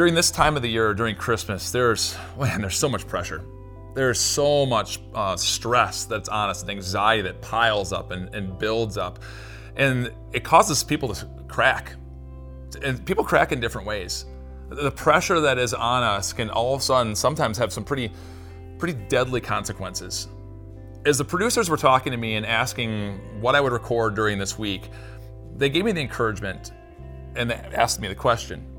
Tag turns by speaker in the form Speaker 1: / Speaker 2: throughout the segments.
Speaker 1: during this time of the year, during Christmas, there's man, there's so much pressure. There's so much uh, stress that's on us, and anxiety that piles up and, and builds up, and it causes people to crack. And people crack in different ways. The pressure that is on us can all of a sudden sometimes have some pretty, pretty deadly consequences. As the producers were talking to me and asking what I would record during this week, they gave me the encouragement and they asked me the question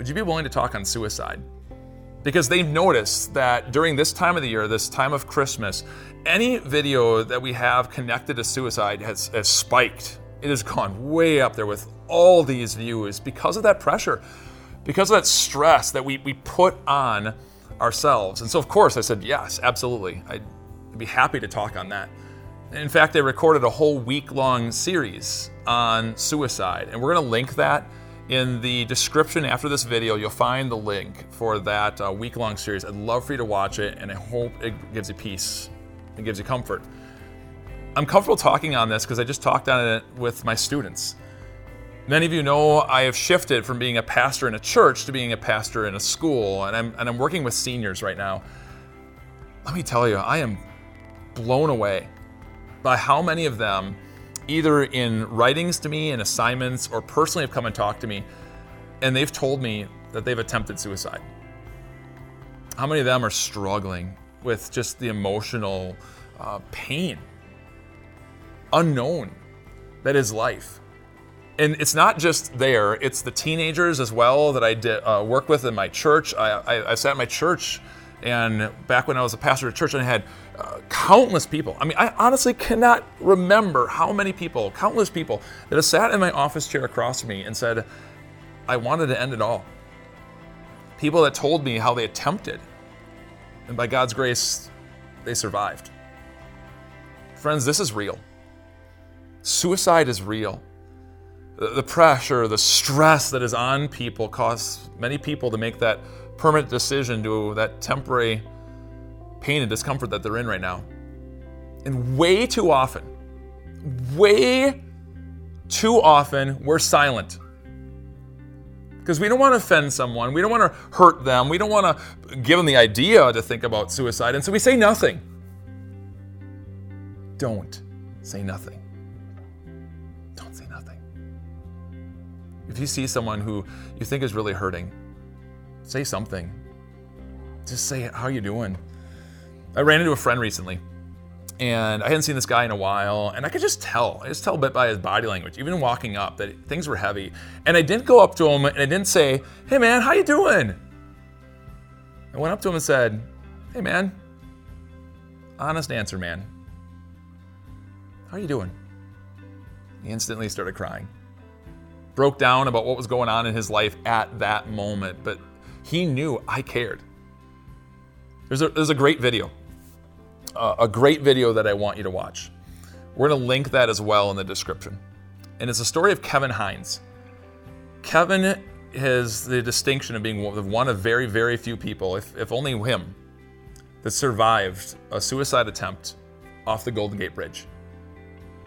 Speaker 1: Would you be willing to talk on suicide? Because they noticed that during this time of the year, this time of Christmas, any video that we have connected to suicide has, has spiked. It has gone way up there with all these views because of that pressure, because of that stress that we, we put on ourselves. And so, of course, I said, yes, absolutely. I'd be happy to talk on that. In fact, they recorded a whole week long series on suicide, and we're going to link that in the description after this video. You'll find the link for that uh, week long series. I'd love for you to watch it, and I hope it gives you peace and gives you comfort. I'm comfortable talking on this because I just talked on it with my students. Many of you know I have shifted from being a pastor in a church to being a pastor in a school, and I'm, and I'm working with seniors right now. Let me tell you, I am blown away by how many of them, either in writings to me and assignments or personally, have come and talked to me, and they've told me that they've attempted suicide. How many of them are struggling with just the emotional uh, pain, unknown that is life? And it's not just there, it's the teenagers as well that I did, uh, work with in my church. I, I, I sat in my church and back when I was a pastor at church, and I had uh, countless people. I mean, I honestly cannot remember how many people, countless people, that have sat in my office chair across from me and said, I wanted to end it all. People that told me how they attempted, and by God's grace, they survived. Friends, this is real. Suicide is real. The pressure, the stress that is on people causes many people to make that permanent decision to that temporary pain and discomfort that they're in right now. And way too often, way too often, we're silent. Because we don't want to offend someone, we don't want to hurt them, we don't want to give them the idea to think about suicide, and so we say nothing. Don't say nothing. Don't say nothing. If you see someone who you think is really hurting, Say something. Just say, How you doing? I ran into a friend recently, and I hadn't seen this guy in a while, and I could just tell. I just tell a bit by his body language, even walking up, that things were heavy. And I didn't go up to him and I didn't say, Hey man, how you doing? I went up to him and said, Hey man, honest answer, man. How are you doing? He instantly started crying. Broke down about what was going on in his life at that moment, but he knew I cared. There's a, there's a great video, uh, a great video that I want you to watch. We're going to link that as well in the description. And it's a story of Kevin Hines. Kevin has the distinction of being one of very, very few people, if, if only him, that survived a suicide attempt off the Golden Gate Bridge.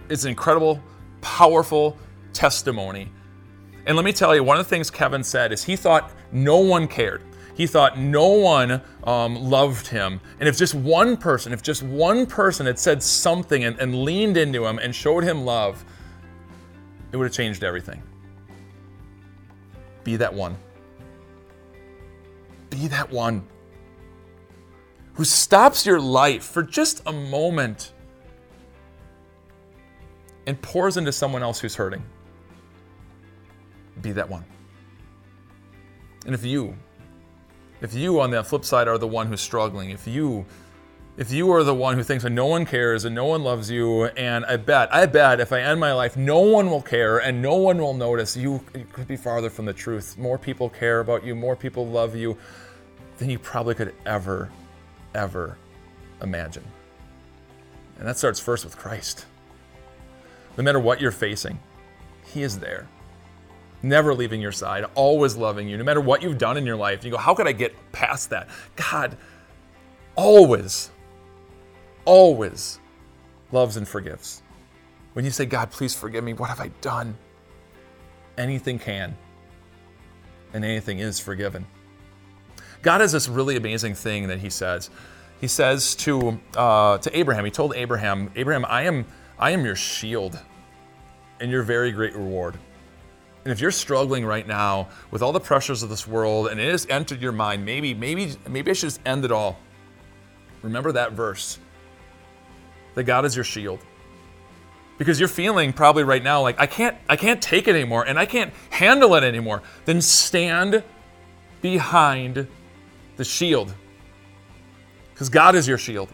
Speaker 1: It's an incredible, powerful testimony and let me tell you, one of the things Kevin said is he thought no one cared. He thought no one um, loved him. And if just one person, if just one person had said something and, and leaned into him and showed him love, it would have changed everything. Be that one. Be that one who stops your life for just a moment and pours into someone else who's hurting be that one. And if you, if you on the flip side are the one who's struggling, if you if you are the one who thinks that no one cares and no one loves you, and I bet, I bet if I end my life, no one will care and no one will notice, you, you could be farther from the truth. More people care about you, more people love you than you probably could ever, ever imagine. And that starts first with Christ. No matter what you're facing, He is there never leaving your side, always loving you, no matter what you've done in your life. You go, how could I get past that? God always, always loves and forgives. When you say, God, please forgive me, what have I done? Anything can, and anything is forgiven. God has this really amazing thing that He says. He says to uh, to Abraham. He told Abraham, Abraham, I am I am your shield, and your very great reward. And if you're struggling right now with all the pressures of this world and it has entered your mind, maybe, maybe, maybe I should just end it all. Remember that verse that God is your shield. Because you're feeling probably right now like I can't I can't take it anymore and I can't handle it anymore. Then stand behind the shield. Because God is your shield.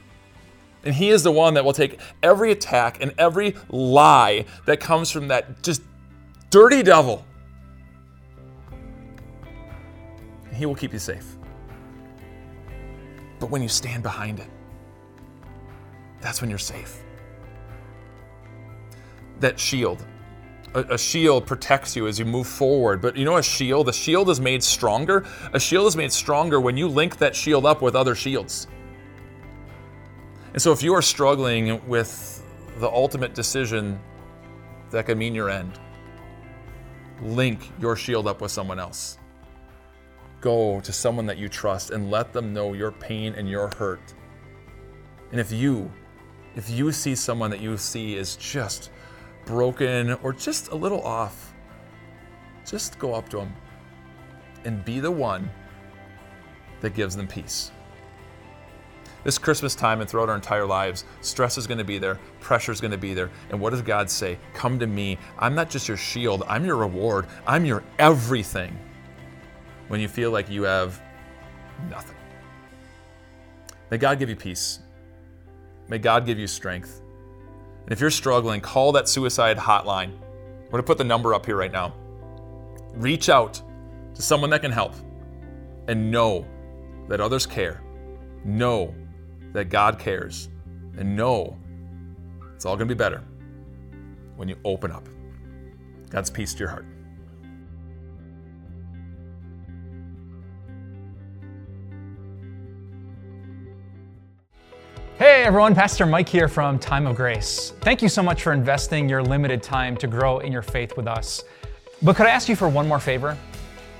Speaker 1: And He is the one that will take every attack and every lie that comes from that just dirty devil. He will keep you safe. But when you stand behind it, that's when you're safe. That shield. A, a, shield protects you as you move forward. But you know, a shield, a shield is made stronger. A shield is made stronger when you link that shield up with other shields. And so, if you are struggling with the ultimate decision that could mean your end, link your shield up with someone else. Go to someone that you trust and let them know your pain and your hurt. And if you, if you see someone that you see is just broken or just a little off, just go up to them and be the one that gives them peace. This Christmas time and throughout our entire lives, stress is going to be there, pressure is going to be there. And what does God say? Come to me. I'm not just your shield, I'm your reward, I'm your everything when you feel like you have nothing. May God give you peace. May God give you strength. And if you're struggling, call that suicide hotline. I'm going to put the number up here right now. Reach out to someone that can help and know that others care. Know that God cares and know it's all going to be better when you open up. God's peace to your heart.
Speaker 2: Hey everyone, Pastor Mike here from Time of Grace. Thank you so much for investing your limited time to grow in your faith with us. But could I ask you for one more favor?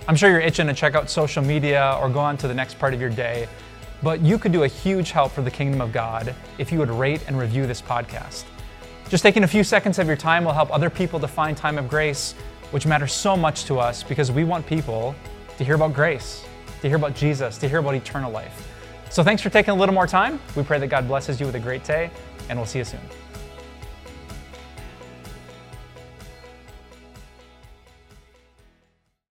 Speaker 2: I'm sure you're itching to check out social media or go on to the next part of your day. But you could do a huge help for the kingdom of God if you would rate and review this podcast. Just taking a few seconds of your time will help other people to find time of grace, which matters so much to us because we want people to hear about grace, to hear about Jesus, to hear about eternal life. So thanks for taking a little more time. We pray that God blesses you with a great day, and we'll see you soon.